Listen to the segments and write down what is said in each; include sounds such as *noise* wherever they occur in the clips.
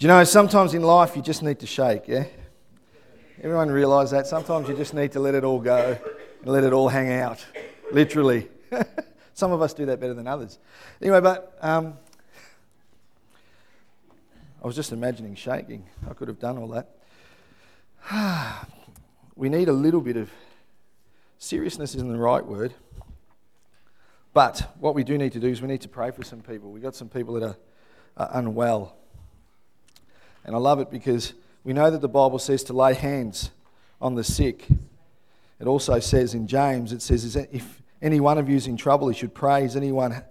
Do you know, sometimes in life you just need to shake, yeah? Everyone realise that? Sometimes you just need to let it all go and let it all hang out, literally. *laughs* Some of us do that better than others. Anyway, but um, I was just imagining shaking. I could have done all that. *sighs* we need a little bit of seriousness, isn't the right word. But what we do need to do is we need to pray for some people. We've got some people that are, are unwell. And I love it because we know that the Bible says to lay hands on the sick. It also says in James, it says, if any one of you is in trouble, he should pray. Is anyone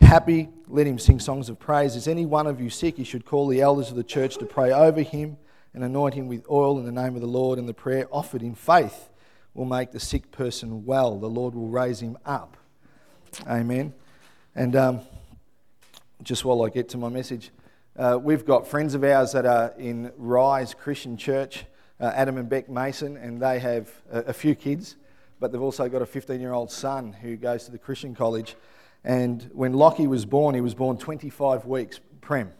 happy? Let him sing songs of praise. Is any one of you sick? He should call the elders of the church to pray over him and anoint him with oil in the name of the Lord. And the prayer offered in faith will make the sick person well. The Lord will raise him up. Amen. And um, just while I get to my message, uh, we've got friends of ours that are in Rise Christian Church, uh, Adam and Beck Mason, and they have a, a few kids, but they've also got a 15 year old son who goes to the Christian college. And when Lockie was born, he was born 25 weeks prem.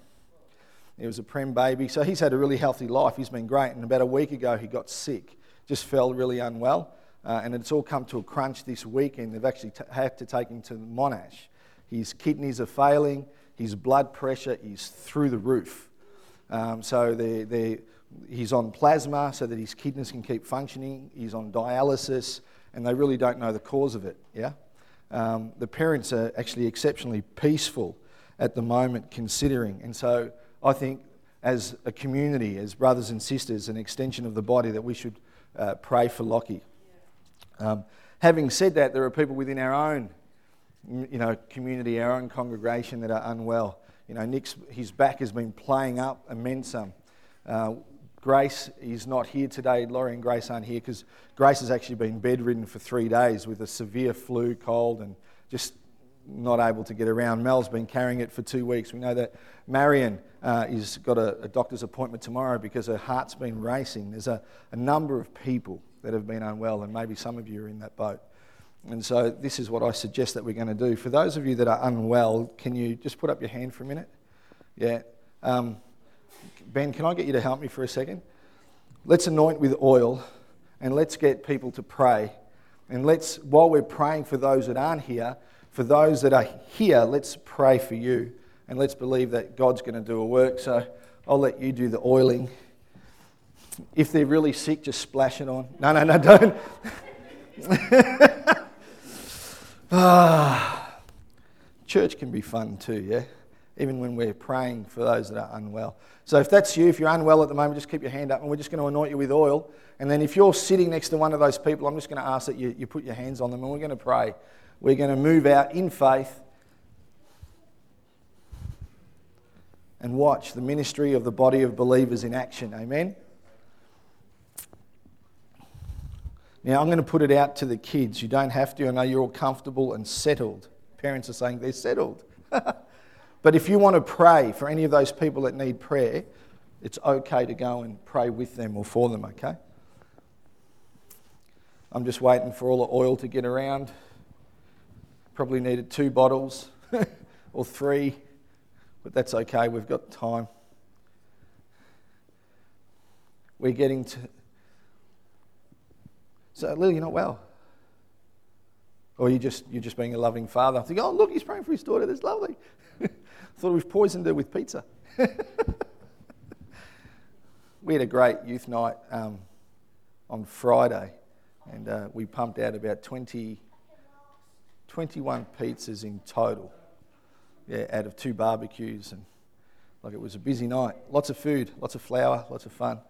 He was a prem baby, so he's had a really healthy life. He's been great. And about a week ago, he got sick, just fell really unwell. Uh, and it's all come to a crunch this weekend. They've actually t- had to take him to Monash. His kidneys are failing his blood pressure is through the roof. Um, so they're, they're, he's on plasma so that his kidneys can keep functioning. He's on dialysis, and they really don't know the cause of it. Yeah, um, the parents are actually exceptionally peaceful at the moment, considering. And so I think, as a community, as brothers and sisters, an extension of the body, that we should uh, pray for Lockie. Um, having said that, there are people within our own you know, community, our own congregation that are unwell. You know, Nick's, his back has been playing up immense. Uh, Grace is not here today. Laurie and Grace aren't here because Grace has actually been bedridden for three days with a severe flu, cold, and just not able to get around. Mel's been carrying it for two weeks. We know that Marion uh, has got a, a, doctor's appointment tomorrow because her heart's been racing. There's a, a number of people that have been unwell, and maybe some of you are in that boat. And so, this is what I suggest that we're going to do. For those of you that are unwell, can you just put up your hand for a minute? Yeah. Um, ben, can I get you to help me for a second? Let's anoint with oil and let's get people to pray. And let's, while we're praying for those that aren't here, for those that are here, let's pray for you. And let's believe that God's going to do a work. So I'll let you do the oiling. If they're really sick, just splash it on. No, no, no, don't. *laughs* Ah, *sighs* church can be fun too, yeah? Even when we're praying for those that are unwell. So if that's you, if you're unwell at the moment, just keep your hand up and we're just going to anoint you with oil. And then if you're sitting next to one of those people, I'm just going to ask that you, you put your hands on them and we're going to pray. We're going to move out in faith and watch the ministry of the body of believers in action. Amen. Now, I'm going to put it out to the kids. You don't have to. I know you're all comfortable and settled. Parents are saying they're settled. *laughs* but if you want to pray for any of those people that need prayer, it's okay to go and pray with them or for them, okay? I'm just waiting for all the oil to get around. Probably needed two bottles *laughs* or three, but that's okay. We've got time. We're getting to so, Lily, you're not well. Or you just, you're just being a loving father. I think, oh, look, he's praying for his daughter. That's lovely. *laughs* Thought we've poisoned her with pizza. *laughs* we had a great youth night um, on Friday, and uh, we pumped out about 20, 21 pizzas in total. Yeah, out of two barbecues, and like it was a busy night. Lots of food, lots of flour, lots of fun.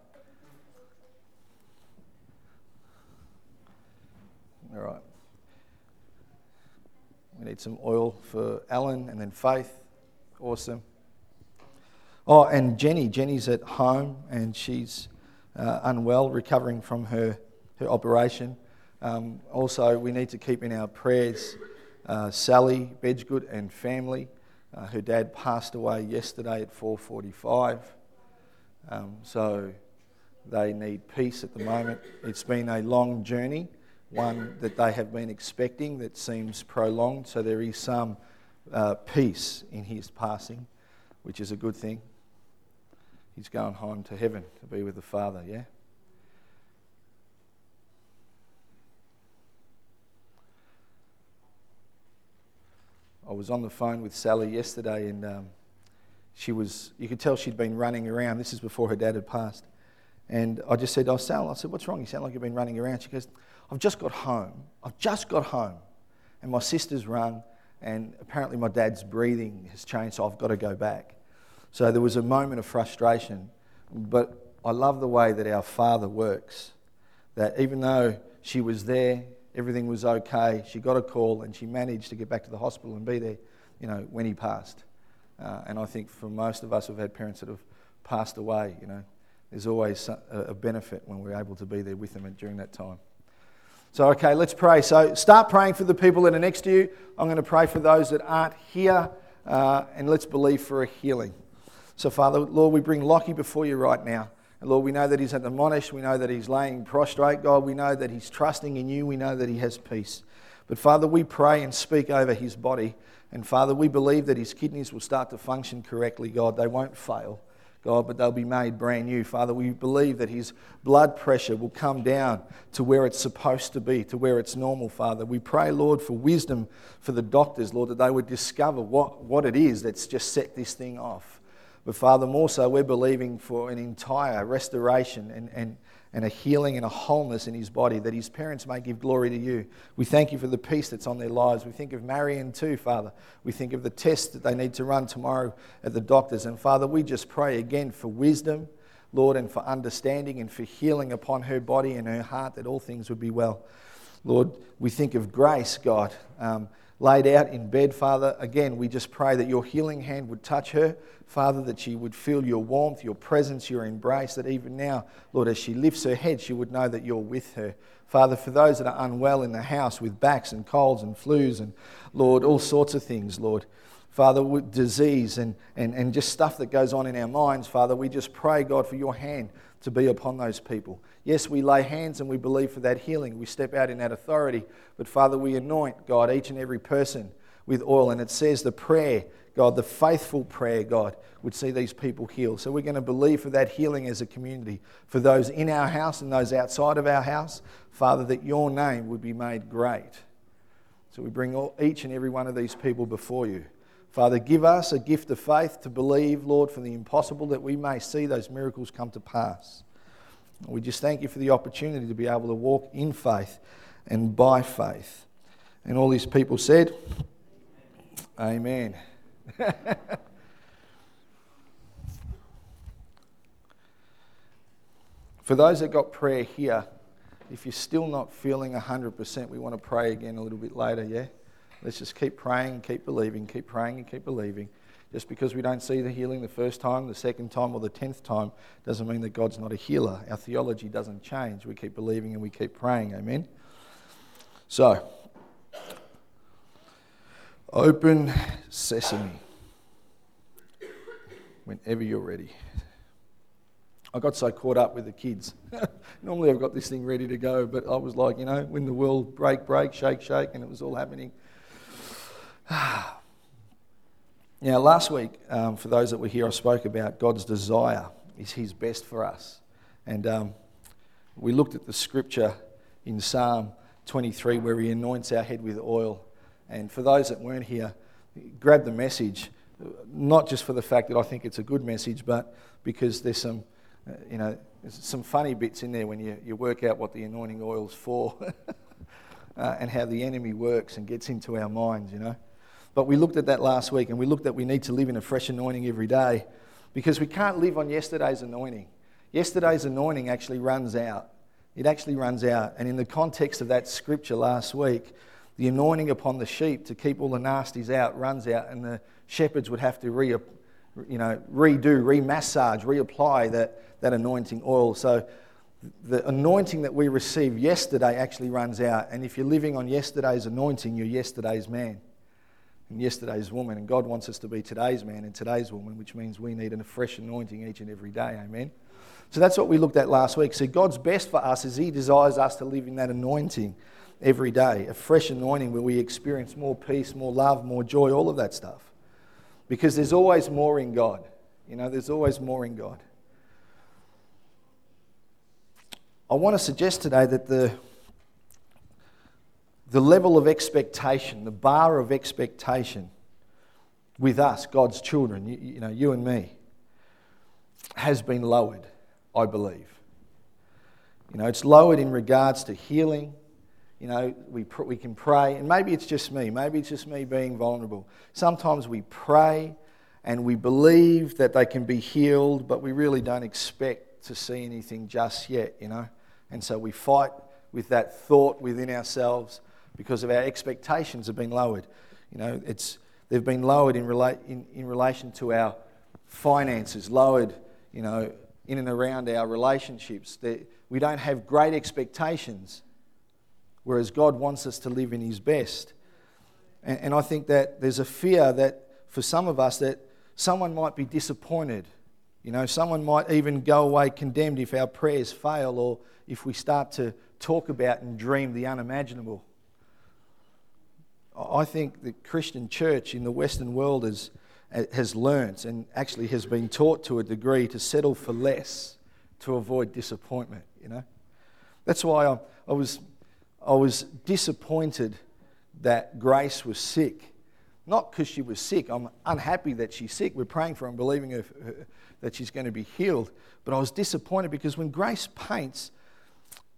All right. We need some oil for Alan and then Faith. Awesome. Oh, and Jenny. Jenny's at home and she's uh, unwell, recovering from her, her operation. Um, also, we need to keep in our prayers uh, Sally Bedgood and family. Uh, her dad passed away yesterday at 4:45, um, so they need peace at the moment. It's been a long journey one that they have been expecting that seems prolonged. So there is some uh, peace in his passing, which is a good thing. he's going home to heaven to be with the Father, yeah? I was on the phone with Sally yesterday and um, she was, you could tell she'd been running around. This is before her dad had passed. And I just said, Oh, Sal, I said, What's wrong? You sound like you've been running around. She goes, I've just got home. I've just got home. And my sister's rung, and apparently my dad's breathing has changed, so I've got to go back. So there was a moment of frustration. But I love the way that our Father works. That even though she was there, everything was okay, she got a call and she managed to get back to the hospital and be there, you know, when he passed. Uh, and I think for most of us who've had parents that have passed away, you know, there's always a benefit when we're able to be there with them during that time. So, okay, let's pray. So, start praying for the people that are next to you. I'm going to pray for those that aren't here, uh, and let's believe for a healing. So, Father, Lord, we bring Lockie before you right now. And Lord, we know that he's at the Monash. We know that he's laying prostrate. God, we know that he's trusting in you. We know that he has peace. But, Father, we pray and speak over his body. And, Father, we believe that his kidneys will start to function correctly, God. They won't fail. God, but they'll be made brand new. Father, we believe that his blood pressure will come down to where it's supposed to be, to where it's normal, Father. We pray, Lord, for wisdom for the doctors, Lord, that they would discover what, what it is that's just set this thing off. But Father, more so, we're believing for an entire restoration and, and, and a healing and a wholeness in his body, that his parents may give glory to you. We thank you for the peace that's on their lives. We think of Marion too, Father. We think of the test that they need to run tomorrow at the doctors. And Father, we just pray again for wisdom, Lord, and for understanding and for healing upon her body and her heart, that all things would be well. Lord, we think of grace, God. Um, laid out in bed, Father, again, we just pray that your healing hand would touch her. Father, that she would feel your warmth, your presence, your embrace, that even now, Lord, as she lifts her head, she would know that you're with her. Father, for those that are unwell in the house with backs and colds and flus and, Lord, all sorts of things, Lord. Father, with disease and, and, and just stuff that goes on in our minds, Father, we just pray, God, for your hand to be upon those people. Yes, we lay hands and we believe for that healing. We step out in that authority. But Father, we anoint, God, each and every person with oil. And it says the prayer God, the faithful prayer, God, would see these people healed. So we're going to believe for that healing as a community, for those in our house and those outside of our house, Father, that your name would be made great. So we bring all, each and every one of these people before you. Father, give us a gift of faith to believe, Lord, for the impossible that we may see those miracles come to pass. We just thank you for the opportunity to be able to walk in faith and by faith. And all these people said, Amen. *laughs* For those that got prayer here, if you're still not feeling 100%, we want to pray again a little bit later, yeah? Let's just keep praying and keep believing, keep praying and keep believing. Just because we don't see the healing the first time, the second time, or the tenth time doesn't mean that God's not a healer. Our theology doesn't change. We keep believing and we keep praying. Amen? So, open sesame whenever you're ready. I got so caught up with the kids. *laughs* Normally I've got this thing ready to go, but I was like, you know, when the world break, break, shake, shake, and it was all happening. *sighs* now, last week, um, for those that were here, I spoke about God's desire is His best for us. And um, we looked at the scripture in Psalm 23 where He anoints our head with oil. And for those that weren't here, grab the message not just for the fact that I think it's a good message, but because there's some, uh, you know, some funny bits in there when you, you work out what the anointing oil's for *laughs* uh, and how the enemy works and gets into our minds, you know. But we looked at that last week and we looked at we need to live in a fresh anointing every day because we can't live on yesterday's anointing. Yesterday's anointing actually runs out. It actually runs out. And in the context of that scripture last week, the anointing upon the sheep to keep all the nasties out runs out, and the shepherds would have to re, you know, redo, remassage, reapply that, that anointing oil. So the anointing that we received yesterday actually runs out. And if you're living on yesterday's anointing, you're yesterday's man and yesterday's woman, and God wants us to be today's man and today's woman, which means we need a fresh anointing each and every day. Amen. So that's what we looked at last week. See, God's best for us is He desires us to live in that anointing every day, a fresh anointing where we experience more peace, more love, more joy, all of that stuff. Because there's always more in God. You know, there's always more in God. I want to suggest today that the the level of expectation, the bar of expectation with us, God's children, you, you know, you and me, has been lowered, I believe. You know, it's lowered in regards to healing. You know, we, pr- we can pray, and maybe it's just me, maybe it's just me being vulnerable. Sometimes we pray and we believe that they can be healed, but we really don't expect to see anything just yet, you know. And so we fight with that thought within ourselves because of our expectations have been lowered. You know, it's, they've been lowered in, rela- in, in relation to our finances, lowered, you know, in and around our relationships. we don't have great expectations, whereas God wants us to live in His best. And, and I think that there's a fear that for some of us that someone might be disappointed. You know, someone might even go away condemned if our prayers fail or if we start to talk about and dream the unimaginable. I think the Christian church in the Western world has, uh, has learnt and actually has been taught to a degree to settle for less to avoid disappointment, you know. That's why I, I, was, I was disappointed that Grace was sick. Not because she was sick. I'm unhappy that she's sick. We're praying for her and believing her, her, that she's going to be healed. But I was disappointed because when Grace paints,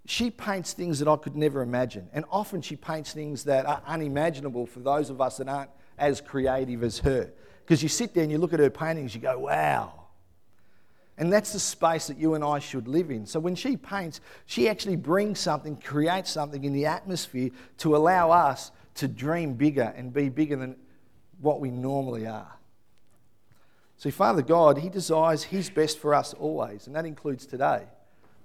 she paints things that I could never imagine. And often she paints things that are unimaginable for those of us that aren't as creative as her. Because you sit there and you look at her paintings, you go, wow. And that's the space that you and I should live in. So when she paints, she actually brings something, creates something in the atmosphere to allow us to dream bigger and be bigger than what we normally are. See, Father God, He desires His best for us always, and that includes today.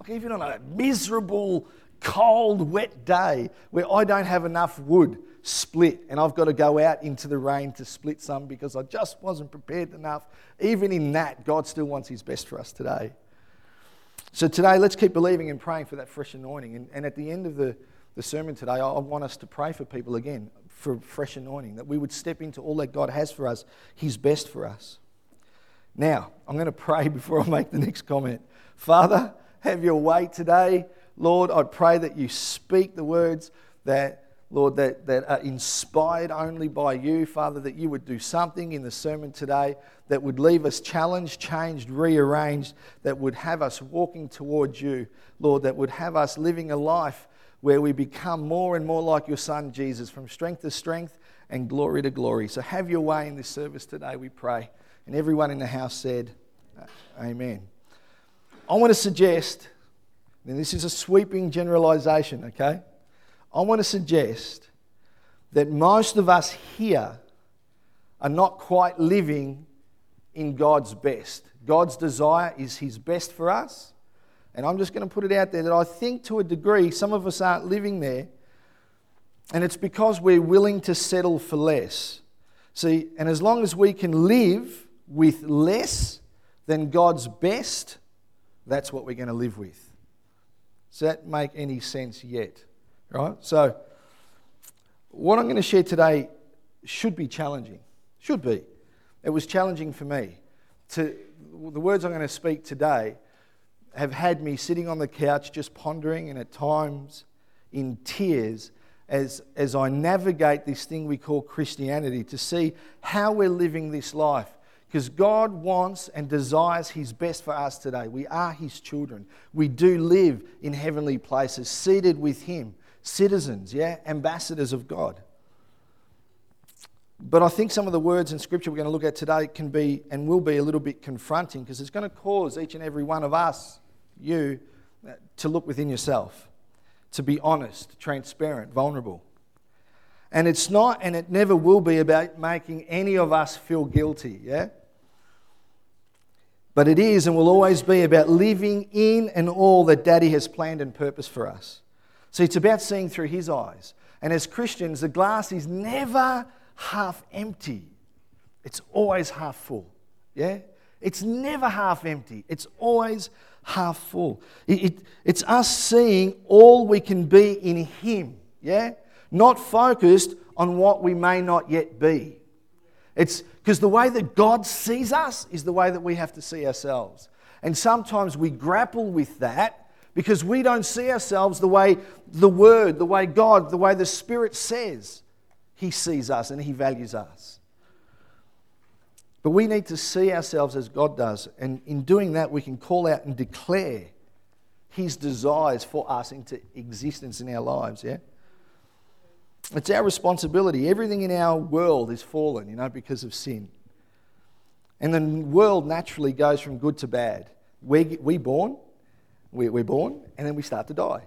Even on a miserable, cold, wet day where I don't have enough wood split and I've got to go out into the rain to split some because I just wasn't prepared enough. Even in that, God still wants His best for us today. So today, let's keep believing and praying for that fresh anointing. And, and at the end of the, the sermon today, I want us to pray for people again for fresh anointing, that we would step into all that God has for us, His best for us. Now, I'm going *laughs* to pray before I make the next comment. Father, have your way today. Lord, I pray that you speak the words that, Lord, that, that are inspired only by you. Father, that you would do something in the sermon today that would leave us challenged, changed, rearranged, that would have us walking towards you. Lord, that would have us living a life where we become more and more like your Son, Jesus, from strength to strength and glory to glory. So have your way in this service today, we pray. And everyone in the house said, Amen. I want to suggest, and this is a sweeping generalization, okay? I want to suggest that most of us here are not quite living in God's best. God's desire is His best for us. And I'm just going to put it out there that I think to a degree some of us aren't living there. And it's because we're willing to settle for less. See, and as long as we can live with less than God's best, that's what we're going to live with. Does that make any sense yet? Right? So, what I'm going to share today should be challenging. Should be. It was challenging for me. To, the words I'm going to speak today have had me sitting on the couch just pondering and at times in tears as, as I navigate this thing we call Christianity to see how we're living this life because God wants and desires His best for us today. We are His children. We do live in heavenly places, seated with Him, citizens, yeah, ambassadors of God. But I think some of the words in Scripture we're going to look at today can be and will be a little bit confronting because it's going to cause each and every one of us, you, to look within yourself, to be honest, transparent, vulnerable. And it's not and it never will be about making any of us feel guilty, yeah? But it is and will always be about living in and all that Daddy has planned and purposed for us. See, it's about seeing through His eyes. And as Christians, the glass is never half empty, it's always half full. Yeah? It's never half empty, it's always half full. It, it, it's us seeing all we can be in Him. Yeah? Not focused on what we may not yet be. It's because the way that God sees us is the way that we have to see ourselves. And sometimes we grapple with that because we don't see ourselves the way the Word, the way God, the way the Spirit says He sees us and He values us. But we need to see ourselves as God does. And in doing that, we can call out and declare His desires for us into existence in our lives, yeah? It's our responsibility. Everything in our world is fallen, you know, because of sin. And the world naturally goes from good to bad. We, we born, we, we're born, and then we start to die.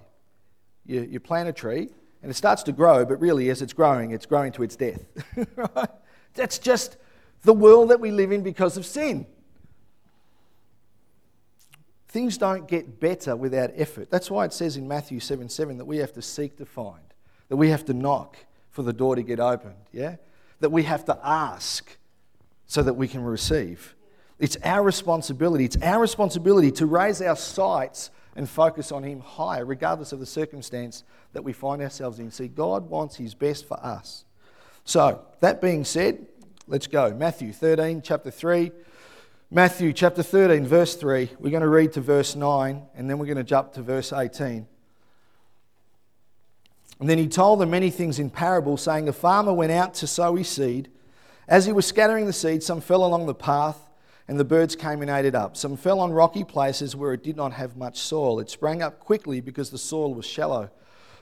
You, you plant a tree, and it starts to grow, but really, as it's growing, it's growing to its death. *laughs* right? That's just the world that we live in because of sin. Things don't get better without effort. That's why it says in Matthew 7 7 that we have to seek to find, that we have to knock for the door to get opened, yeah? That we have to ask so that we can receive. It's our responsibility. It's our responsibility to raise our sights and focus on Him higher, regardless of the circumstance that we find ourselves in. See, God wants His best for us. So, that being said, let's go. Matthew 13, chapter 3. Matthew chapter 13, verse 3. We're going to read to verse 9, and then we're going to jump to verse 18. And then he told them many things in parable, saying, A farmer went out to sow his seed. As he was scattering the seed, some fell along the path and the birds came and ate it up. Some fell on rocky places where it did not have much soil. It sprang up quickly because the soil was shallow.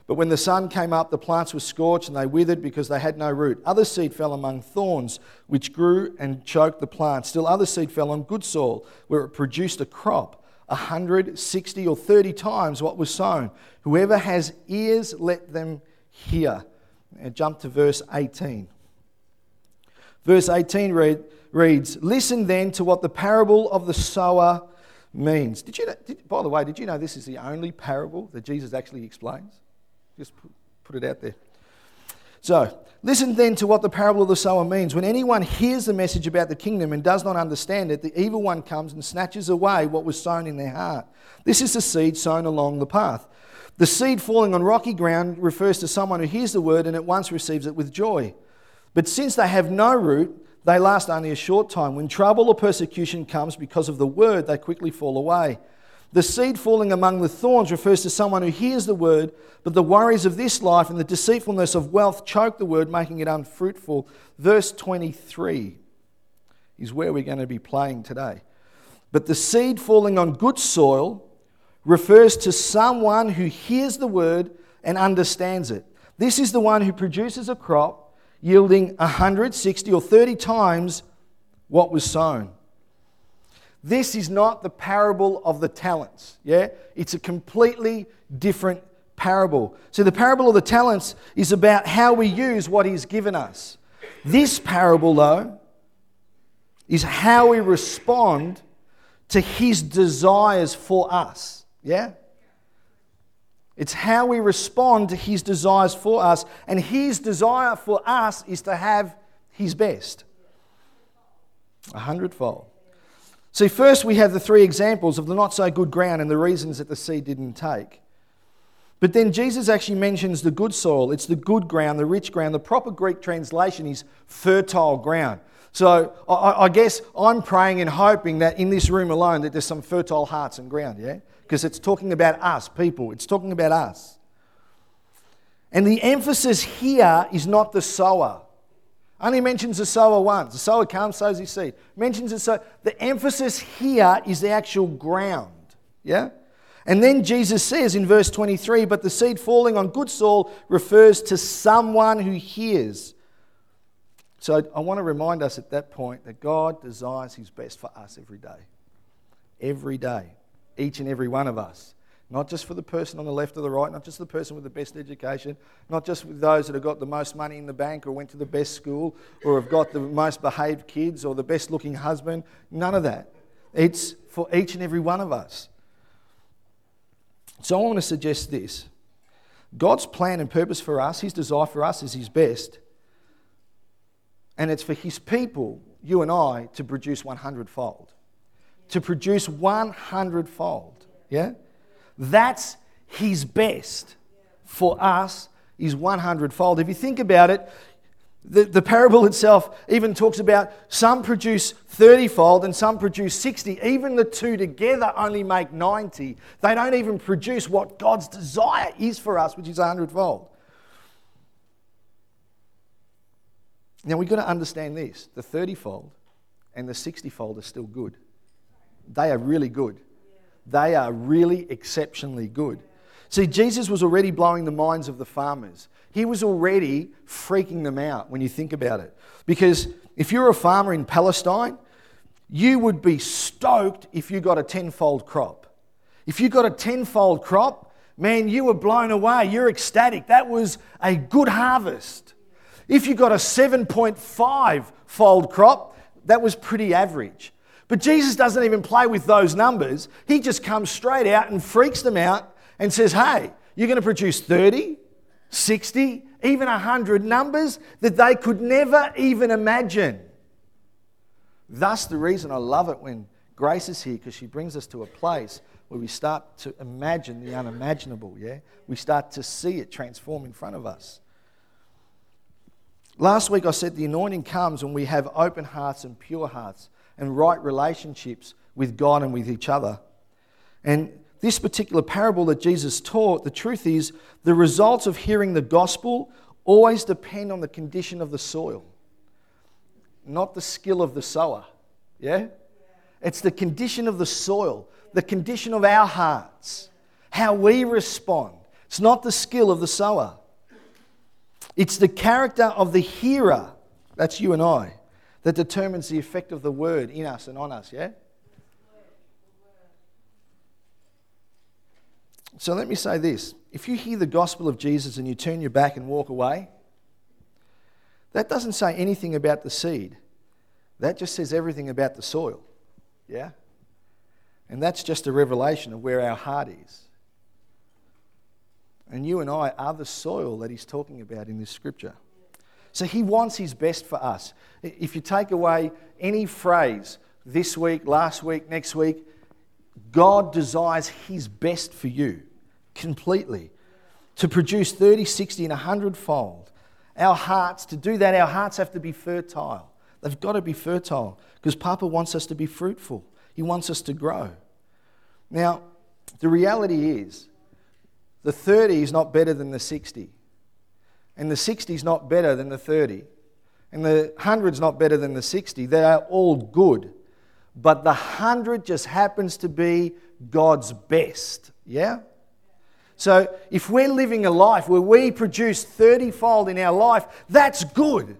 But when the sun came up, the plants were scorched and they withered because they had no root. Other seed fell among thorns, which grew and choked the plant. Still, other seed fell on good soil, where it produced a crop, hundred, sixty, or thirty times what was sown. Whoever has ears, let them hear. And jump to verse 18. Verse 18 read, reads, Listen then to what the parable of the sower means. Did you know, did, by the way, did you know this is the only parable that Jesus actually explains? Just put it out there. So, listen then to what the parable of the sower means. When anyone hears the message about the kingdom and does not understand it, the evil one comes and snatches away what was sown in their heart. This is the seed sown along the path. The seed falling on rocky ground refers to someone who hears the word and at once receives it with joy. But since they have no root, they last only a short time. When trouble or persecution comes because of the word, they quickly fall away. The seed falling among the thorns refers to someone who hears the word, but the worries of this life and the deceitfulness of wealth choke the word, making it unfruitful. Verse 23 is where we're going to be playing today. But the seed falling on good soil refers to someone who hears the word and understands it. This is the one who produces a crop yielding 160 or 30 times what was sown. This is not the parable of the talents, yeah? It's a completely different parable. So, the parable of the talents is about how we use what He's given us. This parable, though, is how we respond to His desires for us, yeah? It's how we respond to His desires for us. And His desire for us is to have His best a hundredfold. See, first we have the three examples of the not so good ground and the reasons that the seed didn't take. But then Jesus actually mentions the good soil. It's the good ground, the rich ground. The proper Greek translation is fertile ground. So I, I guess I'm praying and hoping that in this room alone that there's some fertile hearts and ground, yeah? because it's talking about us, people. It's talking about us. And the emphasis here is not the sower. Only mentions the sower once. The sower comes, sows his seed. Mentions the sower. The emphasis here is the actual ground. Yeah? And then Jesus says in verse 23 But the seed falling on good soil refers to someone who hears. So I want to remind us at that point that God desires his best for us every day. Every day each and every one of us. Not just for the person on the left or the right, not just the person with the best education, not just with those that have got the most money in the bank or went to the best school or have got the most behaved kids or the best looking husband. None of that. It's for each and every one of us. So I want to suggest this God's plan and purpose for us, His desire for us is His best. And it's for His people, you and I, to produce 100 fold to produce 100 fold. Yeah? That's his best for us is 100 fold. If you think about it, The, the parable itself even talks about some produce 30 fold and some produce 60. Even the two together only make 90. They don't even produce what God's desire is for us, which is 100 fold. Now we've got to understand this the 30 fold and the 60 fold are still good. They are really good. They are really exceptionally good. See, Jesus was already blowing the minds of the farmers. He was already freaking them out when you think about it. Because if you're a farmer in Palestine, you would be stoked if you got a tenfold crop. If you got a tenfold crop, man, you were blown away. You're ecstatic. That was a good harvest. If you got a 7.5 fold crop, that was pretty average. But Jesus doesn't even play with those numbers. He just comes straight out and freaks them out and says, Hey, you're going to produce 30, 60, even 100 numbers that they could never even imagine. Thus, the reason I love it when Grace is here, because she brings us to a place where we start to imagine the unimaginable, yeah? We start to see it transform in front of us. Last week I said the anointing comes when we have open hearts and pure hearts and right relationships with God and with each other. And this particular parable that Jesus taught, the truth is the results of hearing the gospel always depend on the condition of the soil, not the skill of the sower. Yeah? It's the condition of the soil, the condition of our hearts, how we respond. It's not the skill of the sower. It's the character of the hearer, that's you and I, that determines the effect of the word in us and on us, yeah? So let me say this if you hear the gospel of Jesus and you turn your back and walk away, that doesn't say anything about the seed. That just says everything about the soil. Yeah? And that's just a revelation of where our heart is. And you and I are the soil that he's talking about in this scripture. So he wants his best for us. If you take away any phrase this week, last week, next week, God desires His best for you completely to produce 30, 60, and 100 fold. Our hearts, to do that, our hearts have to be fertile. They've got to be fertile because Papa wants us to be fruitful, He wants us to grow. Now, the reality is, the 30 is not better than the 60, and the 60 is not better than the 30, and the 100 is not better than the 60. They are all good but the 100 just happens to be God's best. Yeah? So if we're living a life where we produce 30 fold in our life, that's good.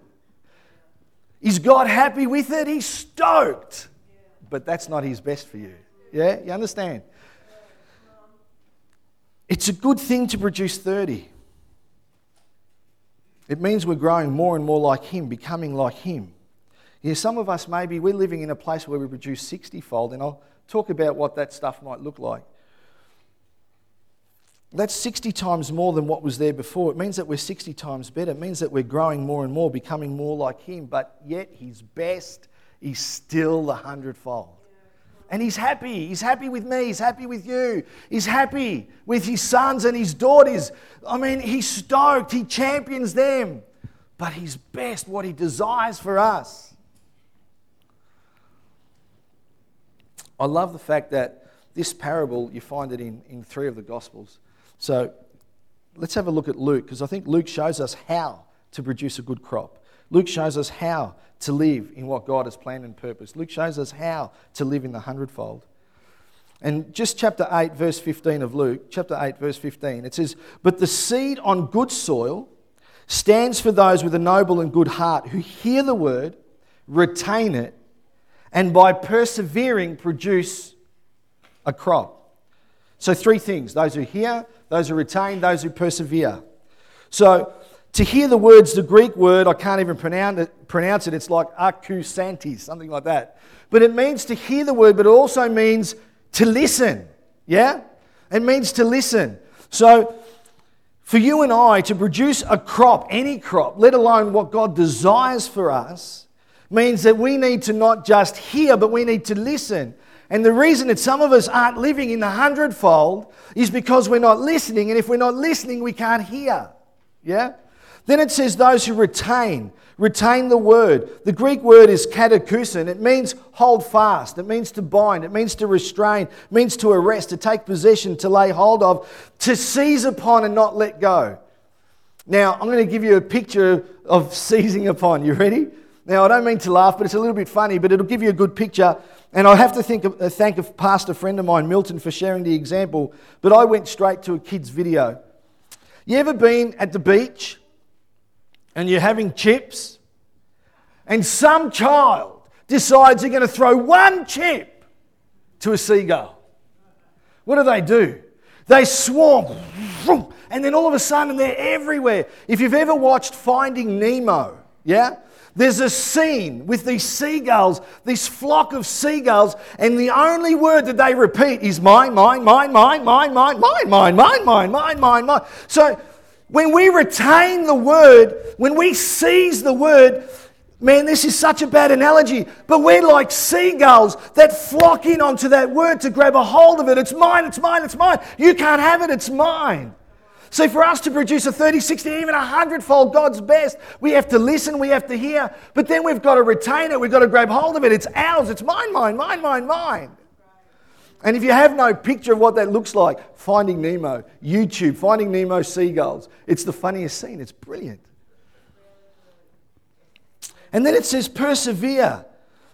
Is God happy with it? He's stoked. But that's not His best for you. Yeah? You understand? It's a good thing to produce 30. It means we're growing more and more like Him, becoming like Him. Yeah, some of us maybe we're living in a place where we produce 60 fold, and I'll talk about what that stuff might look like. That's 60 times more than what was there before. It means that we're 60 times better. It means that we're growing more and more, becoming more like Him, but yet His best is still the hundredfold. And he's happy. He's happy with me. He's happy with you. He's happy with his sons and his daughters. I mean, he's stoked. He champions them. But he's best, what he desires for us, I love the fact that this parable, you find it in, in three of the Gospels. So let's have a look at Luke, because I think Luke shows us how to produce a good crop. Luke shows us how to live in what God has planned and purposed. Luke shows us how to live in the hundredfold. And just chapter 8, verse 15 of Luke, chapter 8, verse 15, it says, But the seed on good soil stands for those with a noble and good heart who hear the word, retain it, and by persevering, produce a crop. So, three things those who hear, those who retain, those who persevere. So, to hear the words, the Greek word, I can't even pronounce it, it's like akusantis, something like that. But it means to hear the word, but it also means to listen. Yeah? It means to listen. So, for you and I to produce a crop, any crop, let alone what God desires for us, means that we need to not just hear, but we need to listen. And the reason that some of us aren't living in the hundredfold is because we're not listening. And if we're not listening, we can't hear. Yeah? Then it says those who retain, retain the word. The Greek word is katekusin. It means hold fast. It means to bind. It means to restrain. It means to arrest, to take possession, to lay hold of, to seize upon and not let go. Now, I'm going to give you a picture of seizing upon. You ready? Now, I don't mean to laugh, but it's a little bit funny, but it'll give you a good picture. And I have to think of, uh, thank a pastor friend of mine, Milton, for sharing the example. But I went straight to a kid's video. You ever been at the beach and you're having chips, and some child decides they're going to throw one chip to a seagull. What do they do? They swarm, and then all of a sudden they're everywhere. If you've ever watched Finding Nemo, yeah? There's a scene with these seagulls, this flock of seagulls, and the only word that they repeat is mine, mine, mine, mine, mine, mine, mine, mine, mine, mine, mine, mine, mine. So when we retain the word, when we seize the word, man, this is such a bad analogy, but we're like seagulls that flock in onto that word to grab a hold of it. It's mine, it's mine, it's mine. You can't have it, it's mine. So, for us to produce a 30, 60, even a hundredfold God's best, we have to listen, we have to hear, but then we've got to retain it, we've got to grab hold of it. It's ours, it's mine, mine, mine, mine, mine. And if you have no picture of what that looks like, Finding Nemo, YouTube, Finding Nemo seagulls. It's the funniest scene. It's brilliant. And then it says persevere.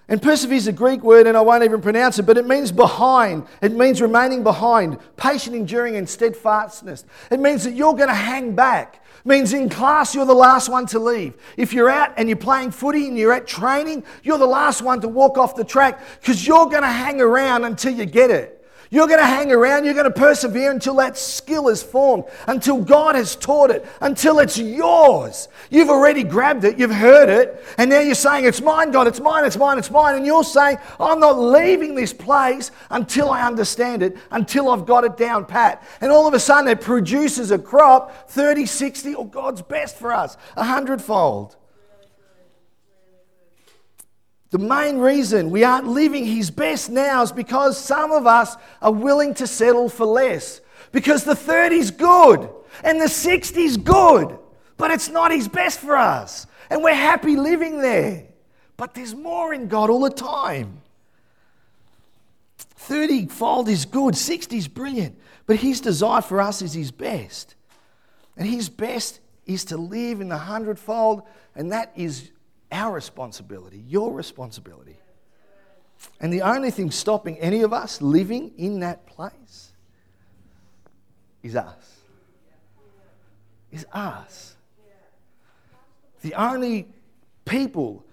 And persevere is a Greek word, and I won't even pronounce it, but it means behind. It means remaining behind, patient, enduring, and steadfastness. It means that you're going to hang back means in class you're the last one to leave. If you're out and you're playing footy and you're at training, you're the last one to walk off the track because you're going to hang around until you get it. You're going to hang around, you're going to persevere until that skill is formed, until God has taught it, until it's yours. You've already grabbed it, you've heard it, and now you're saying, It's mine, God, it's mine, it's mine, it's mine. And you're saying, I'm not leaving this place until I understand it, until I've got it down pat. And all of a sudden, it produces a crop 30, 60, or God's best for us, a hundredfold. The main reason we aren't living His best now is because some of us are willing to settle for less. Because the 30's good and the 60's good, but it's not His best for us. And we're happy living there. But there's more in God all the time. 30 fold is good, 60 is brilliant, but His desire for us is His best. And His best is to live in the hundredfold, and that is our responsibility, your responsibility. And the only thing stopping any of us living in that place is us. Is us. The only people,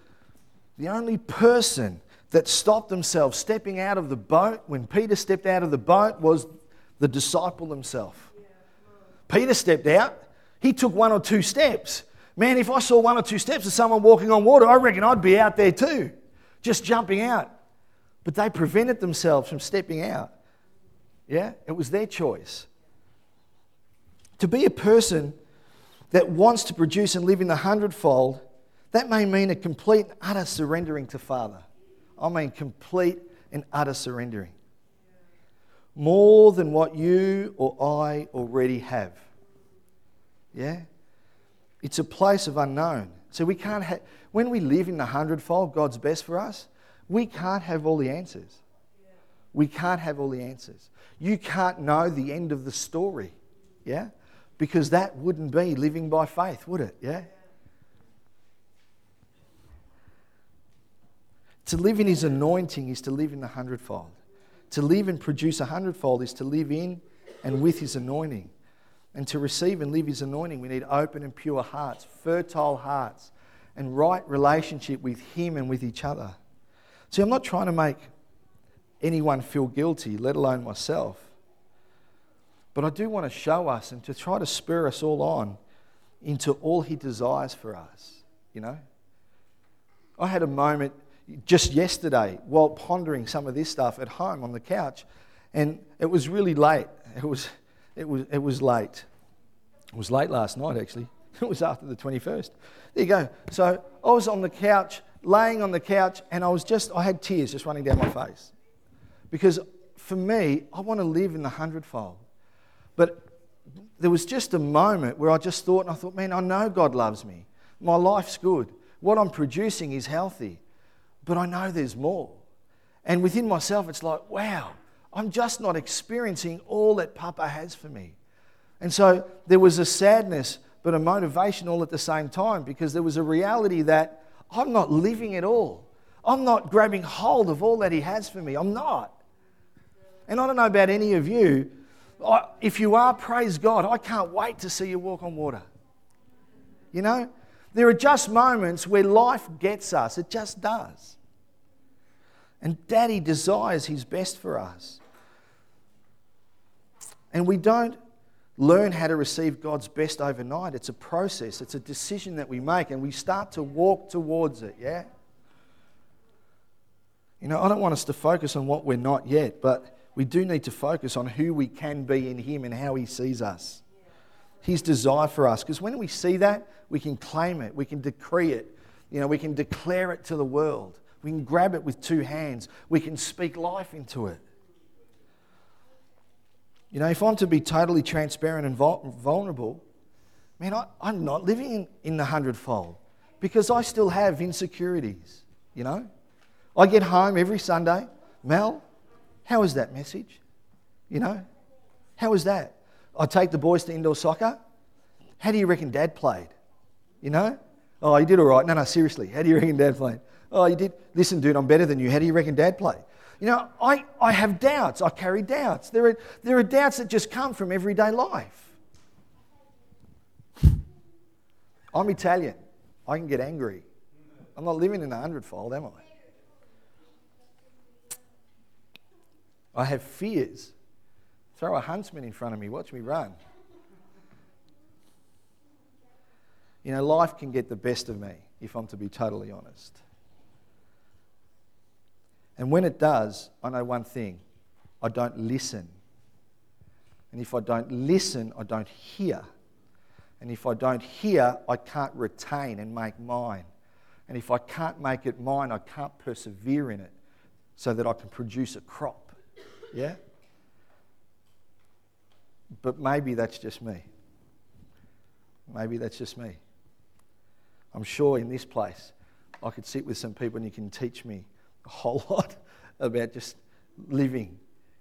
the only person that stopped themselves stepping out of the boat when Peter stepped out of the boat was the disciple himself. Peter stepped out, he took one or two steps, Man, if I saw one or two steps of someone walking on water, I reckon I'd be out there too, just jumping out. But they prevented themselves from stepping out. Yeah? It was their choice. To be a person that wants to produce and live in the hundredfold, that may mean a complete and utter surrendering to Father. I mean, complete and utter surrendering. More than what you or I already have. Yeah? It's a place of unknown. So we can't have, when we live in the hundredfold, God's best for us, we can't have all the answers. We can't have all the answers. You can't know the end of the story, yeah? Because that wouldn't be living by faith, would it? Yeah? To live in his anointing is to live in the hundredfold. To live and produce a hundredfold is to live in and with his anointing. And to receive and live His anointing, we need open and pure hearts, fertile hearts, and right relationship with Him and with each other. See, I'm not trying to make anyone feel guilty, let alone myself. But I do want to show us and to try to spur us all on into all He desires for us, you know? I had a moment just yesterday while pondering some of this stuff at home on the couch, and it was really late. It was it was, it was late. It was late last night, actually. *laughs* It was after the 21st. There you go. So I was on the couch, laying on the couch, and I was just, I had tears just running down my face. Because for me, I want to live in the hundredfold. But there was just a moment where I just thought, and I thought, man, I know God loves me. My life's good. What I'm producing is healthy. But I know there's more. And within myself, it's like, wow, I'm just not experiencing all that Papa has for me. And so there was a sadness, but a motivation all at the same time because there was a reality that I'm not living it all. I'm not grabbing hold of all that He has for me. I'm not. And I don't know about any of you. If you are, praise God. I can't wait to see you walk on water. You know, there are just moments where life gets us, it just does. And Daddy desires His best for us. And we don't learn how to receive God's best overnight. It's a process, it's a decision that we make, and we start to walk towards it, yeah? You know, I don't want us to focus on what we're not yet, but we do need to focus on who we can be in Him and how He sees us. His desire for us. Because when we see that, we can claim it, we can decree it, you know, we can declare it to the world, we can grab it with two hands, we can speak life into it. You know, if I'm to be totally transparent and vulnerable, man, I, am not living in, in the hundredfold because I still have insecurities, you know. I get home every Sunday, Mel, how was that message? You know, how was that? I take the boys to indoor soccer. How do you reckon dad played? You know? Oh, you did all right. No, no, seriously. How do you reckon dad played? Oh, you did. Listen, dude, I'm better than you. How do you reckon dad played? You know, I, I have doubts. I carry doubts. There are, there are doubts that just come from everyday life. I'm Italian. I can get angry. I'm not living in a hundredfold, am I? I have fears. Throw a huntsman in front of me, watch me run. You know, life can get the best of me, if I'm to be totally honest. And when it does, I know one thing I don't listen. And if I don't listen, I don't hear. And if I don't hear, I can't retain and make mine. And if I can't make it mine, I can't persevere in it so that I can produce a crop. Yeah? But maybe that's just me. Maybe that's just me. I'm sure in this place I could sit with some people and you can teach me a whole *laughs* lot about just living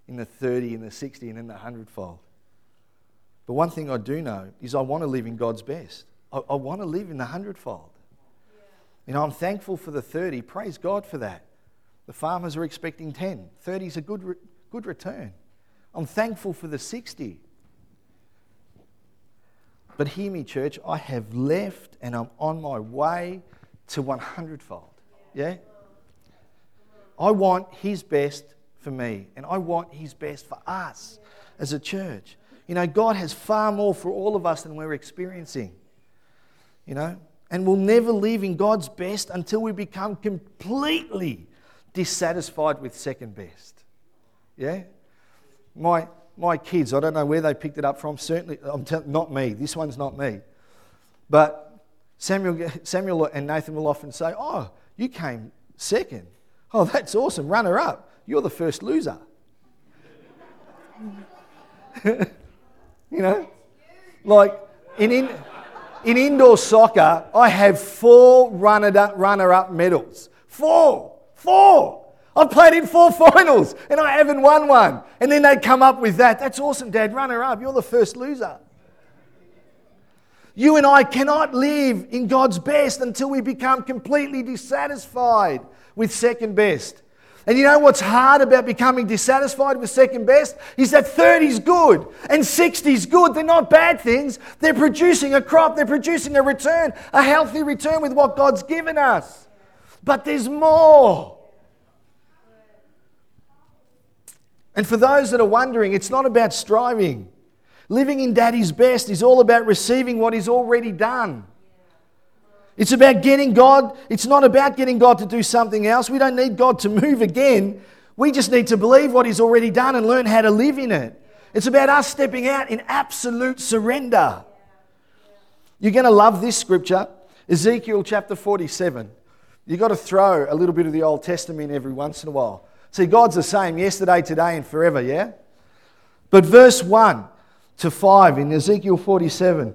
in the 30 and the 60 and in the 100 fold. But one thing I do know is I want to live in God's best. I, I want to live in the 100 fold. You know, I'm thankful for the 30. Praise God for that. The farmers are expecting 10. 30 is a good, re- good return. I'm thankful for the 60. But hear me, church, I have left and I'm on my way to 100 fold. Yeah? I want His best for me, and I want His best for us as a church. You know, God has far more for all of us than we're experiencing. You know, and we'll never live in God's best until we become completely dissatisfied with second best. Yeah? My, my kids, I don't know where they picked it up from. Certainly, I'm not me. This one's not me. But Samuel, Samuel and Nathan will often say, Oh, you came second. Oh, that's awesome. Runner up. You're the first loser. *laughs* you know? Like in, in, in indoor soccer, I have four runner runner up medals. Four. Four. I've played in four *laughs* finals and I haven't won one. And then they come up with that. That's awesome, Dad. Runner up. You're the first loser. You and I cannot live in God's best until we become completely dissatisfied with second best. And you know what's hard about becoming dissatisfied with second best? Is that 30 is good and 60 is good. They're not bad things. They're producing a crop, they're producing a return, a healthy return with what God's given us. But there's more. And for those that are wondering, it's not about striving. Living in daddy's best is all about receiving what he's already done. It's about getting God, it's not about getting God to do something else. We don't need God to move again. We just need to believe what He's already done and learn how to live in it. It's about us stepping out in absolute surrender. You're going to love this scripture, Ezekiel chapter 47. You've got to throw a little bit of the Old Testament every once in a while. See, God's the same yesterday, today, and forever, yeah? But verse 1 to 5 in Ezekiel 47.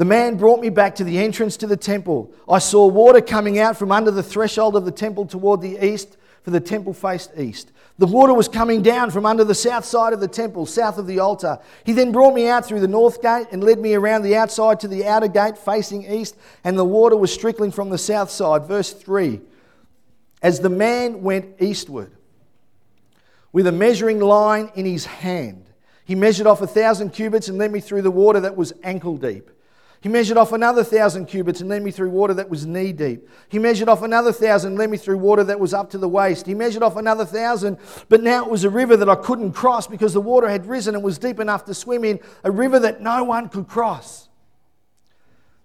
The man brought me back to the entrance to the temple. I saw water coming out from under the threshold of the temple toward the east, for the temple faced east. The water was coming down from under the south side of the temple, south of the altar. He then brought me out through the north gate and led me around the outside to the outer gate facing east, and the water was trickling from the south side. Verse 3 As the man went eastward, with a measuring line in his hand, he measured off a thousand cubits and led me through the water that was ankle deep. He measured off another thousand cubits and led me through water that was knee deep. He measured off another thousand and led me through water that was up to the waist. He measured off another thousand, but now it was a river that I couldn't cross because the water had risen and was deep enough to swim in, a river that no one could cross.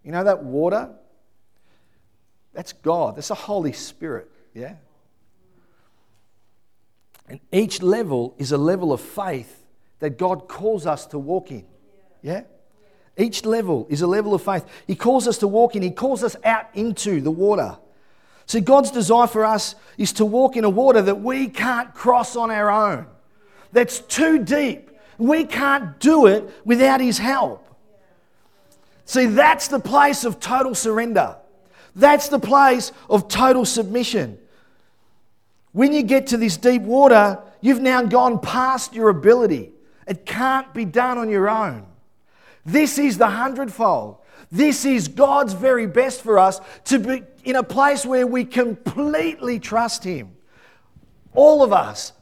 You know that water? That's God. That's the Holy Spirit. Yeah? And each level is a level of faith that God calls us to walk in. Yeah? Each level is a level of faith. He calls us to walk in, He calls us out into the water. See, God's desire for us is to walk in a water that we can't cross on our own, that's too deep. We can't do it without His help. See, that's the place of total surrender. That's the place of total submission. When you get to this deep water, you've now gone past your ability. It can't be done on your own. This is the hundredfold. This is God's very best for us to be in a place where we completely trust Him. All of us,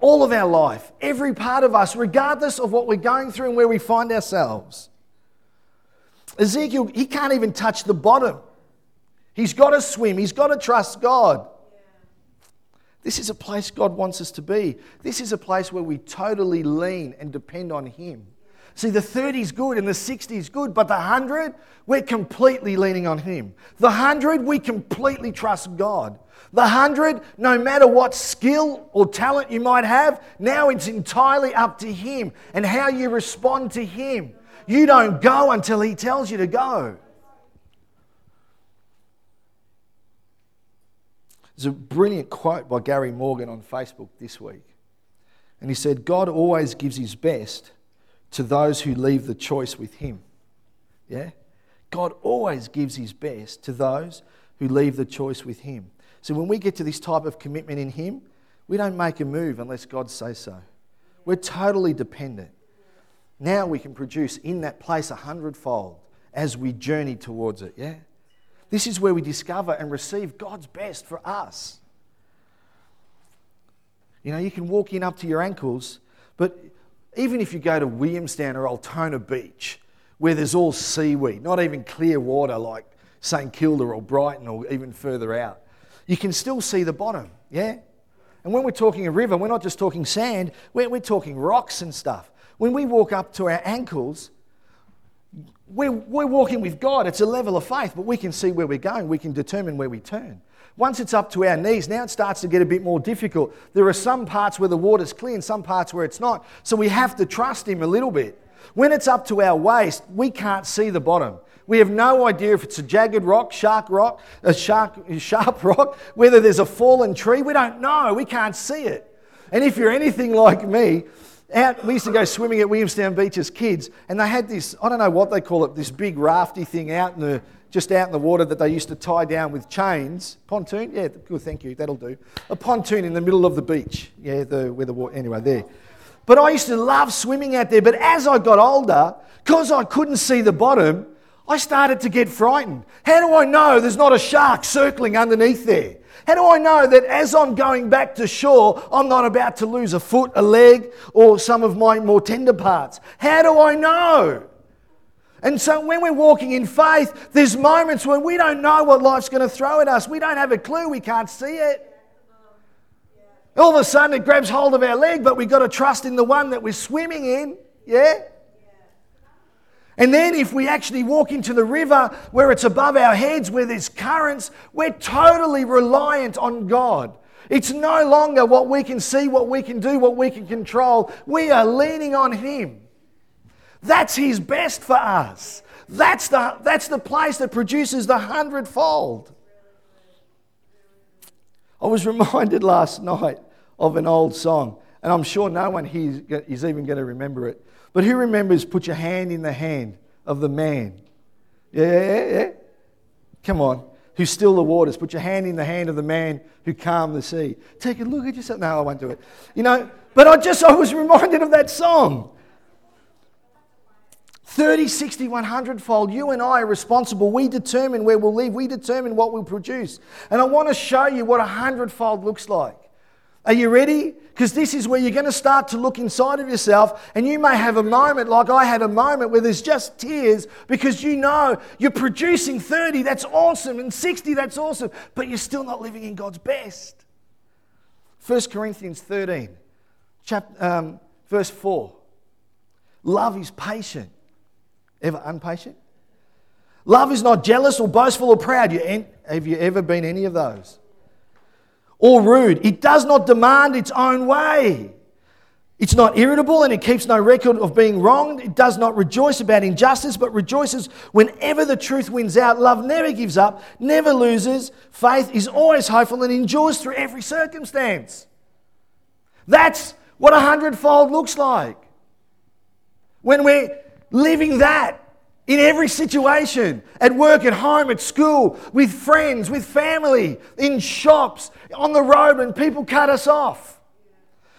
all of our life, every part of us, regardless of what we're going through and where we find ourselves. Ezekiel, he can't even touch the bottom. He's got to swim, he's got to trust God. This is a place God wants us to be. This is a place where we totally lean and depend on Him. See, the 30 is good and the 60 is good, but the 100, we're completely leaning on Him. The 100, we completely trust God. The 100, no matter what skill or talent you might have, now it's entirely up to Him and how you respond to Him. You don't go until He tells you to go. There's a brilliant quote by Gary Morgan on Facebook this week. And he said, God always gives his best to those who leave the choice with him. Yeah? God always gives his best to those who leave the choice with him. So when we get to this type of commitment in him, we don't make a move unless God says so. We're totally dependent. Now we can produce in that place a hundredfold as we journey towards it, yeah? This is where we discover and receive God's best for us. You know, you can walk in up to your ankles, but even if you go to Williamstown or Altona Beach, where there's all seaweed, not even clear water like St Kilda or Brighton or even further out, you can still see the bottom, yeah? And when we're talking a river, we're not just talking sand, we're, we're talking rocks and stuff. When we walk up to our ankles, we're, we're walking with God. It's a level of faith, but we can see where we're going. We can determine where we turn. Once it's up to our knees, now it starts to get a bit more difficult. There are some parts where the water's clear and some parts where it's not. So we have to trust Him a little bit. When it's up to our waist, we can't see the bottom. We have no idea if it's a jagged rock, shark rock, a shark, sharp *laughs* rock, whether there's a fallen tree. We don't know. We can't see it. And if you're anything like me, out, we used to go swimming at Williamstown Beach as kids, and they had this, I don't know what they call it, this big rafty thing out in the, just out in the water that they used to tie down with chains. Pontoon? Yeah, good, thank you, that'll do. A pontoon in the middle of the beach. Yeah, the, where the water, anyway, there. But I used to love swimming out there, but as I got older, because I couldn't see the bottom, I started to get frightened. How do I know there's not a shark circling underneath there? How do I know that as I'm going back to shore, I'm not about to lose a foot, a leg, or some of my more tender parts? How do I know? And so when we're walking in faith, there's moments when we don't know what life's going to throw at us. We don't have a clue, we can't see it. All of a sudden it grabs hold of our leg, but we've got to trust in the one that we're swimming in. Yeah? And then, if we actually walk into the river where it's above our heads, where there's currents, we're totally reliant on God. It's no longer what we can see, what we can do, what we can control. We are leaning on Him. That's His best for us. That's the, that's the place that produces the hundredfold. I was *laughs* reminded last night of an old song. And I'm sure no one here is even going to remember it. But who remembers put your hand in the hand of the man? Yeah, yeah, yeah. Come on. Who still the waters? Put your hand in the hand of the man who calmed the sea. Take a look at yourself. No, I won't do it. You know, but I just I was reminded of that song. 30, 60, 100 fold. You and I are responsible. We determine where we'll live. We determine what we'll produce. And I want to show you what a hundredfold looks like. Are you ready? Because this is where you're going to start to look inside of yourself, and you may have a moment like I had a moment where there's just tears because you know you're producing 30, that's awesome, and 60, that's awesome, but you're still not living in God's best. 1 Corinthians 13, chapter, um, verse 4. Love is patient. Ever impatient? Love is not jealous or boastful or proud. You, have you ever been any of those? or rude. It does not demand its own way. It's not irritable and it keeps no record of being wronged. It does not rejoice about injustice, but rejoices whenever the truth wins out. Love never gives up, never loses. Faith is always hopeful and endures through every circumstance. That's what a hundredfold looks like. When we're living that, in every situation at work, at home, at school, with friends, with family, in shops, on the road when people cut us off.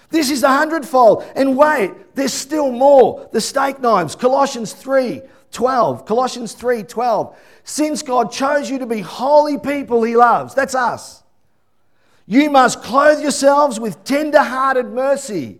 This is a hundredfold. And wait, there's still more. The steak knives, Colossians 3 12. Colossians 3 12. Since God chose you to be holy people he loves, that's us. You must clothe yourselves with tender hearted mercy,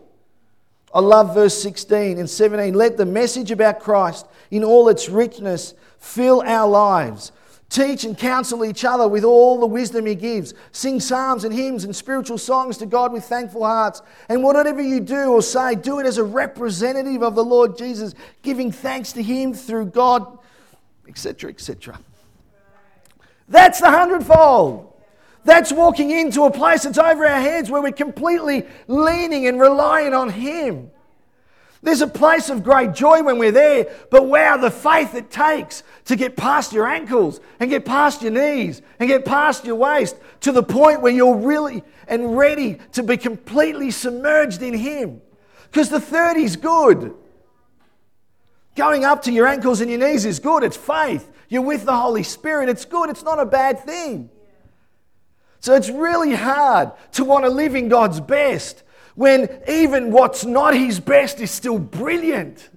I love verse 16 and 17. Let the message about Christ in all its richness fill our lives Teach and counsel each other with all the wisdom He gives. Sing psalms and hymns and spiritual songs to God with thankful hearts. And whatever you do or say, do it as a representative of the Lord Jesus, giving thanks to Him through God, etc., etc. That's the hundredfold. That's walking into a place that's over our heads where we're completely leaning and relying on Him. There's a place of great joy when we're there, but wow, the faith it takes to get past your ankles and get past your knees and get past your waist to the point where you're really and ready to be completely submerged in Him. Because the 30 is good. Going up to your ankles and your knees is good. It's faith. You're with the Holy Spirit. It's good. It's not a bad thing. So it's really hard to want to live in God's best when even what's not his best is still brilliant.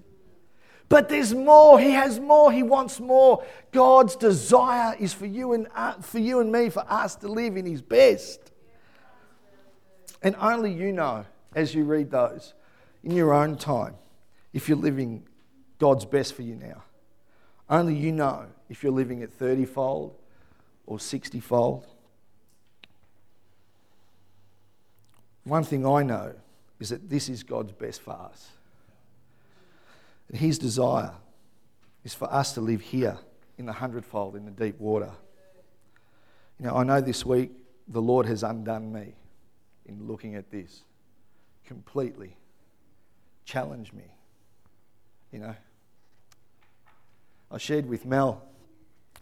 But there's more. He has more. He wants more. God's desire is for you and uh, for you and me, for us to live in His best. And only you know, as you read those, in your own time, if you're living God's best for you now. Only you know if you're living at 30 fold or 60 fold One thing I know is that this is God's best for us. And His desire is for us to live here in the hundredfold, in the deep water. You know, I know this week the Lord has undone me in looking at this completely, challenged me. You know, I shared with Mel,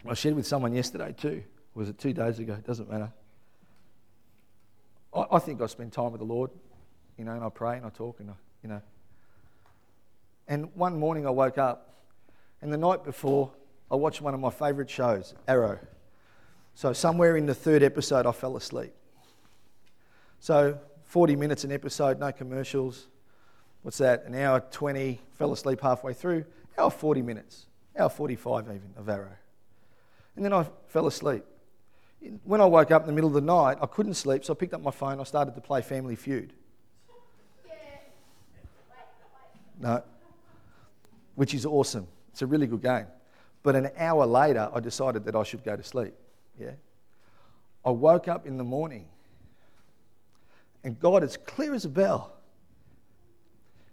I shared with someone yesterday too. was it two days ago? Doesn't matter. I, I think I spend time with the Lord, you know, and I pray and I talk and I, you know. And one morning I woke up, and the night before I watched one of my favourite shows, Arrow. So somewhere in the third episode, I fell asleep. So 40 minutes an episode, no commercials. What's that? An hour 20, fell asleep halfway through. Hour 40 minutes, hour 45 even of Arrow. And then I fell asleep when I woke up in the middle of the night, I couldn't sleep, so I picked up my phone. I started to play Family Feud. No, which is awesome. It's a really good game. But an hour later, I decided that I should go to sleep. Yeah. I woke up in the morning, and God, as clear as a bell,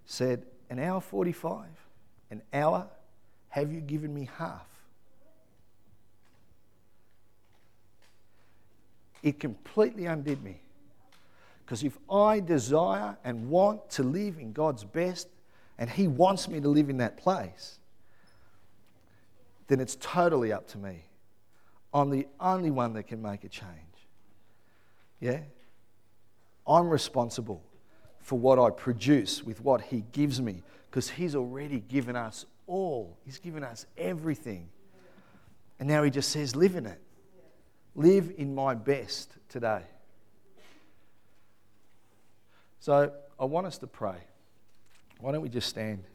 said, an hour 45, an hour Have you given me half? It completely undid me. Because if I desire and want to live in God's best, and He wants me to live in that place, then it's totally up to me. I'm the only one that can make a change. Yeah? I'm responsible for what I produce with what He gives me because He's already given us all, He's given us everything. And now He just says, live in it. Live in my best today. So I want us to pray. Why don't we just stand?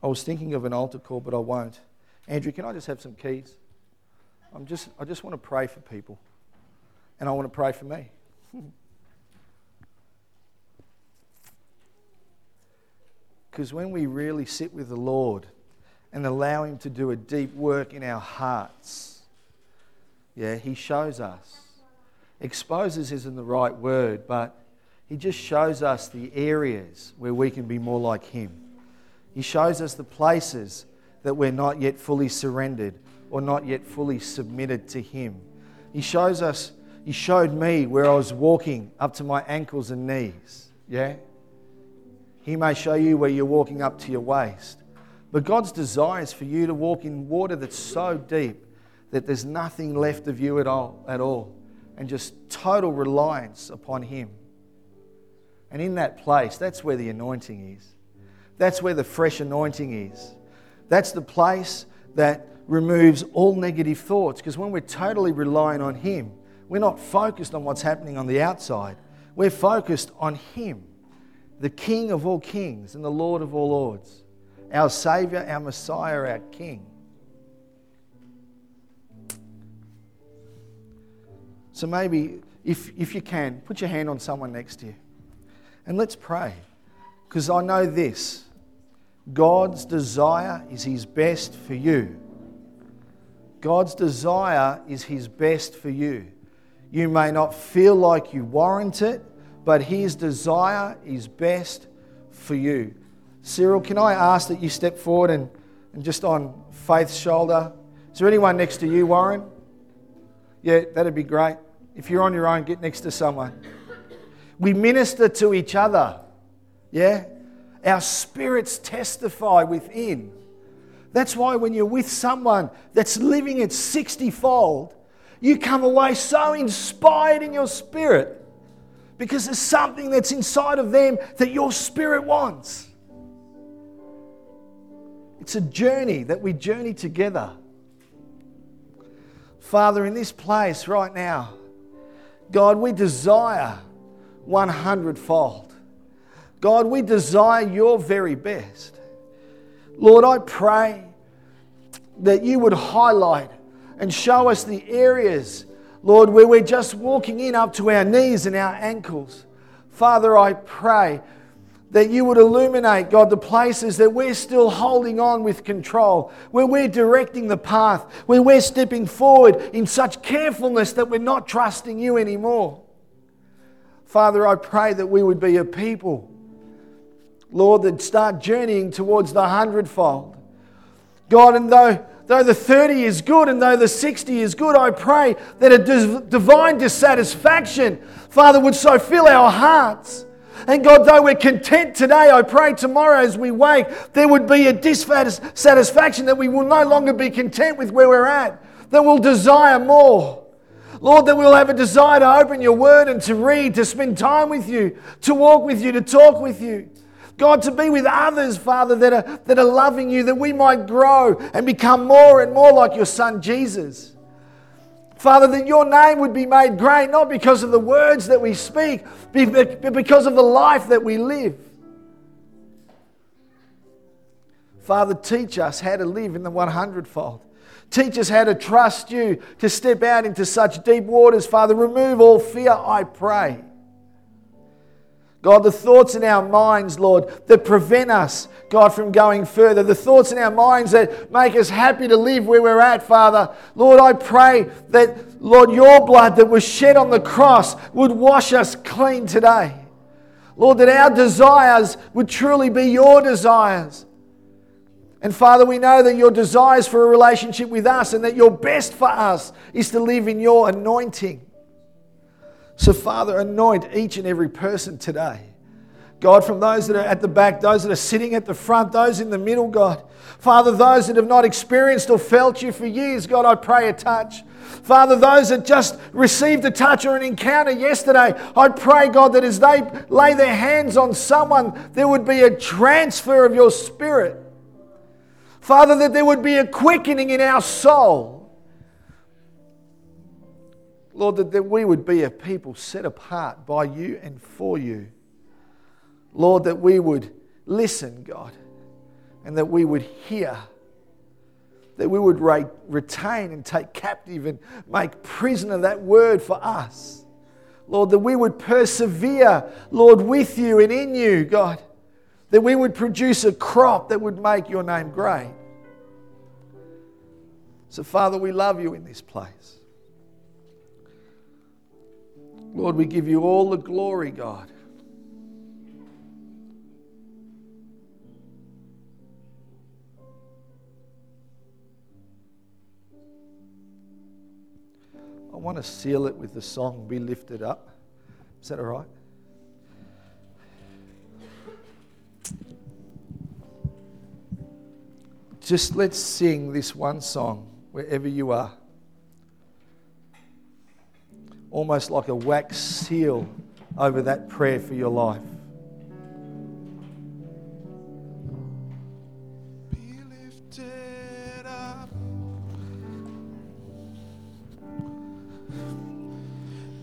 I was thinking of an altar call, but I won't. Andrew, can I just have some keys? I'm just, I just want to pray for people. And I want to pray for me. *laughs* Because when we really sit with the Lord and allow Him to do a deep work in our hearts, yeah, He shows us. Exposes isn't the right word, but He just shows us the areas where we can be more like Him. He shows us the places that we're not yet fully surrendered or not yet fully submitted to Him. He shows us, He showed me where I was walking up to my ankles and knees. Yeah? He may show you where you're walking up to your waist. But God's desire is for you to walk in water that's so deep that there's nothing left of you at all, at all and just total reliance upon Him. And in that place, that's where the anointing is. That's where the fresh anointing is. That's the place that removes all negative thoughts because when we're totally relying on Him, we're not focused on what's happening on the outside. We're focused on Him, the King of all kings and the Lord of all lords, our Savior, our Messiah, our King. So maybe, if, if you can, put your hand on someone next to you and let's pray. Because I know this God's desire is His best for you. God's desire is His best for you. You may not feel like you warrant it, but His desire is best for you. Cyril, can I ask that you step forward and, and just on Faith's shoulder? Is there anyone next to you, Warren? Yeah, that'd be great. If you're on your own, get next to someone. We minister to each other. Yeah? Our spirits testify within. That's why when you're with someone that's living it 60 fold, you come away so inspired in your spirit because there's something that's inside of them that your spirit wants. It's a journey that we journey together. Father, in this place right now, God, we desire 100 fold. God, we desire your very best. Lord, I pray that you would highlight and show us the areas, Lord, where we're just walking in up to our knees and our ankles. Father, I pray that you would illuminate, God, the places that we're still holding on with control, where we're directing the path, where we're stepping forward in such carefulness that we're not trusting you anymore. Father, I pray that we would be a people, Lord, that start journeying towards the hundredfold. God, and though, though the 30 is good and though the 60 is good, I pray that a divine dissatisfaction, Father, would so fill our hearts and God, though we're content today, I pray tomorrow as we wake, there would be a dissatisfaction that we will no longer be content with where we're at, that we'll desire more. Lord, that we'll have a desire to open your word and to read, to spend time with you, to walk with you, to talk with you. God, to be with others, Father, that are, that are loving you, that we might grow and become more and more like your Son, Jesus. Father, that your name would be made great, not because of the words that we speak, but because of the life that we live. Father, teach us how to live in the 100 fold. Teach us how to trust you, to step out into such deep waters. Father, remove all fear, I pray. God, the thoughts in our minds, Lord, that prevent us, God, from going further, the thoughts in our minds that make us happy to live where we're at, Father. Lord, I pray that, Lord, your blood that was shed on the cross would wash us clean today. Lord, that our desires would truly be your desires. And Father, we know that your desires for a relationship with us and that your best for us is to live in your anointing. So, Father, anoint each and every person today. God, from those that are at the back, those that are sitting at the front, those in the middle, God. Father, those that have not experienced or felt you for years, God, I pray a touch. Father, those that just received a touch or an encounter yesterday, I pray, God, that as they lay their hands on someone, there would be a transfer of your spirit. Father, that there would be a quickening in our soul. Lord, that, that we would be a people set apart by you and for you. Lord, that we would listen, God, and that we would hear, that we would re- retain and take captive and make prisoner that word for us. Lord, that we would persevere, Lord, with you and in you, God, that we would produce a crop that would make your name great. So, Father, we love you in this place. Lord, we give you all the glory, God. I want to seal it with the song Be Lifted Up. Is that all right? Just let's sing this one song wherever you are almost like a wax seal over that prayer for your life.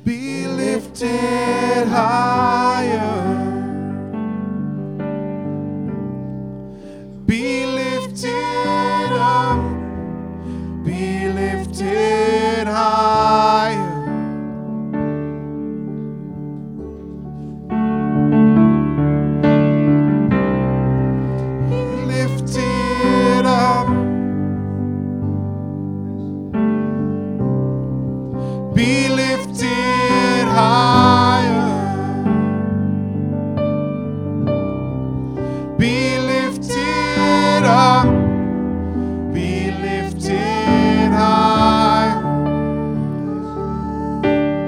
Be lifted up.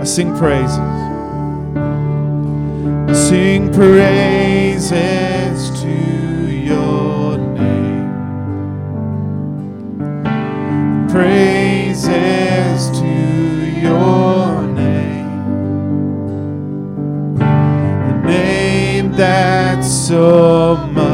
I sing praises. I sing praises to your name. Praises to your name. The name that's so much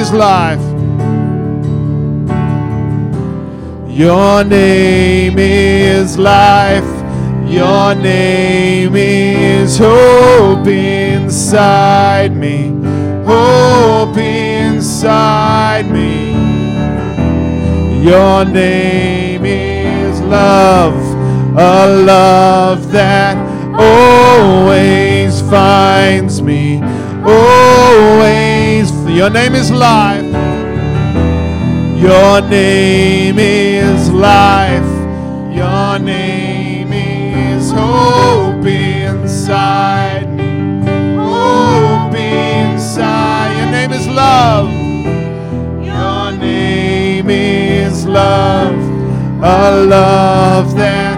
And your name is life. Your name is life. Your name is hope inside me. Hope inside me. Your name is love. A love that always finds me. Always. Your name is life. Your name is life. Your name is hope inside me. Hope inside. Your name is love. Your name is love. A love that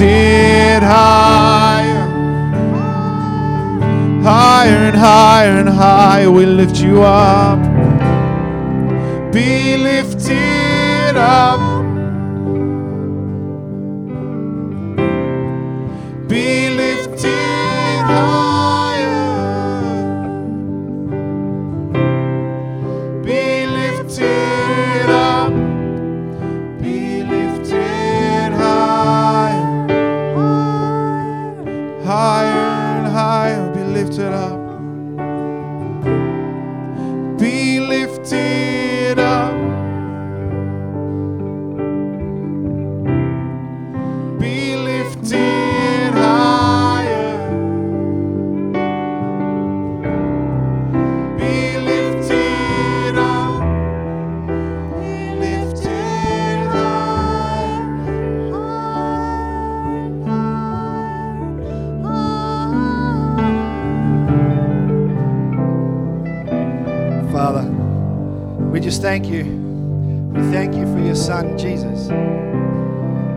it higher. Higher and higher and higher, we lift you up. Be lifted up. Thank you. We thank you for your Son, Jesus.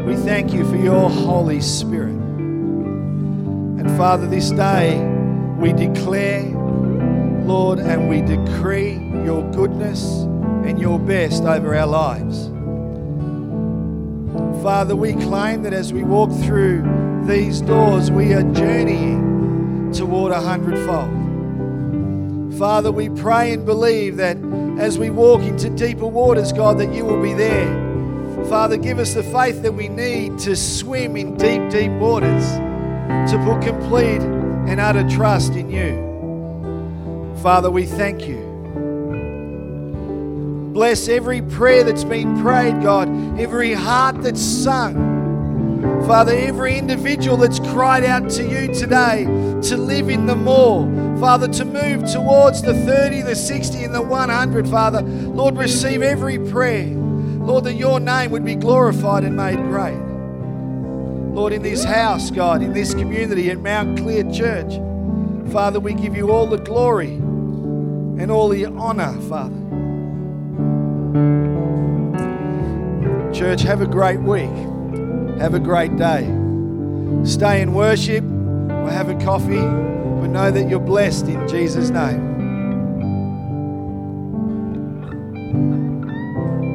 We thank you for your Holy Spirit. And Father, this day we declare, Lord, and we decree your goodness and your best over our lives. Father, we claim that as we walk through these doors, we are journeying toward a hundredfold. Father, we pray and believe that as we walk into deeper waters, God, that you will be there. Father, give us the faith that we need to swim in deep, deep waters, to put complete and utter trust in you. Father, we thank you. Bless every prayer that's been prayed, God, every heart that's sung. Father, every individual that's cried out to you today to live in the more, Father, to move towards the 30, the 60, and the 100, Father, Lord, receive every prayer. Lord, that your name would be glorified and made great. Lord, in this house, God, in this community at Mount Clear Church, Father, we give you all the glory and all the honor, Father. Church, have a great week. Have a great day. Stay in worship or have a coffee, but know that you're blessed in Jesus' name.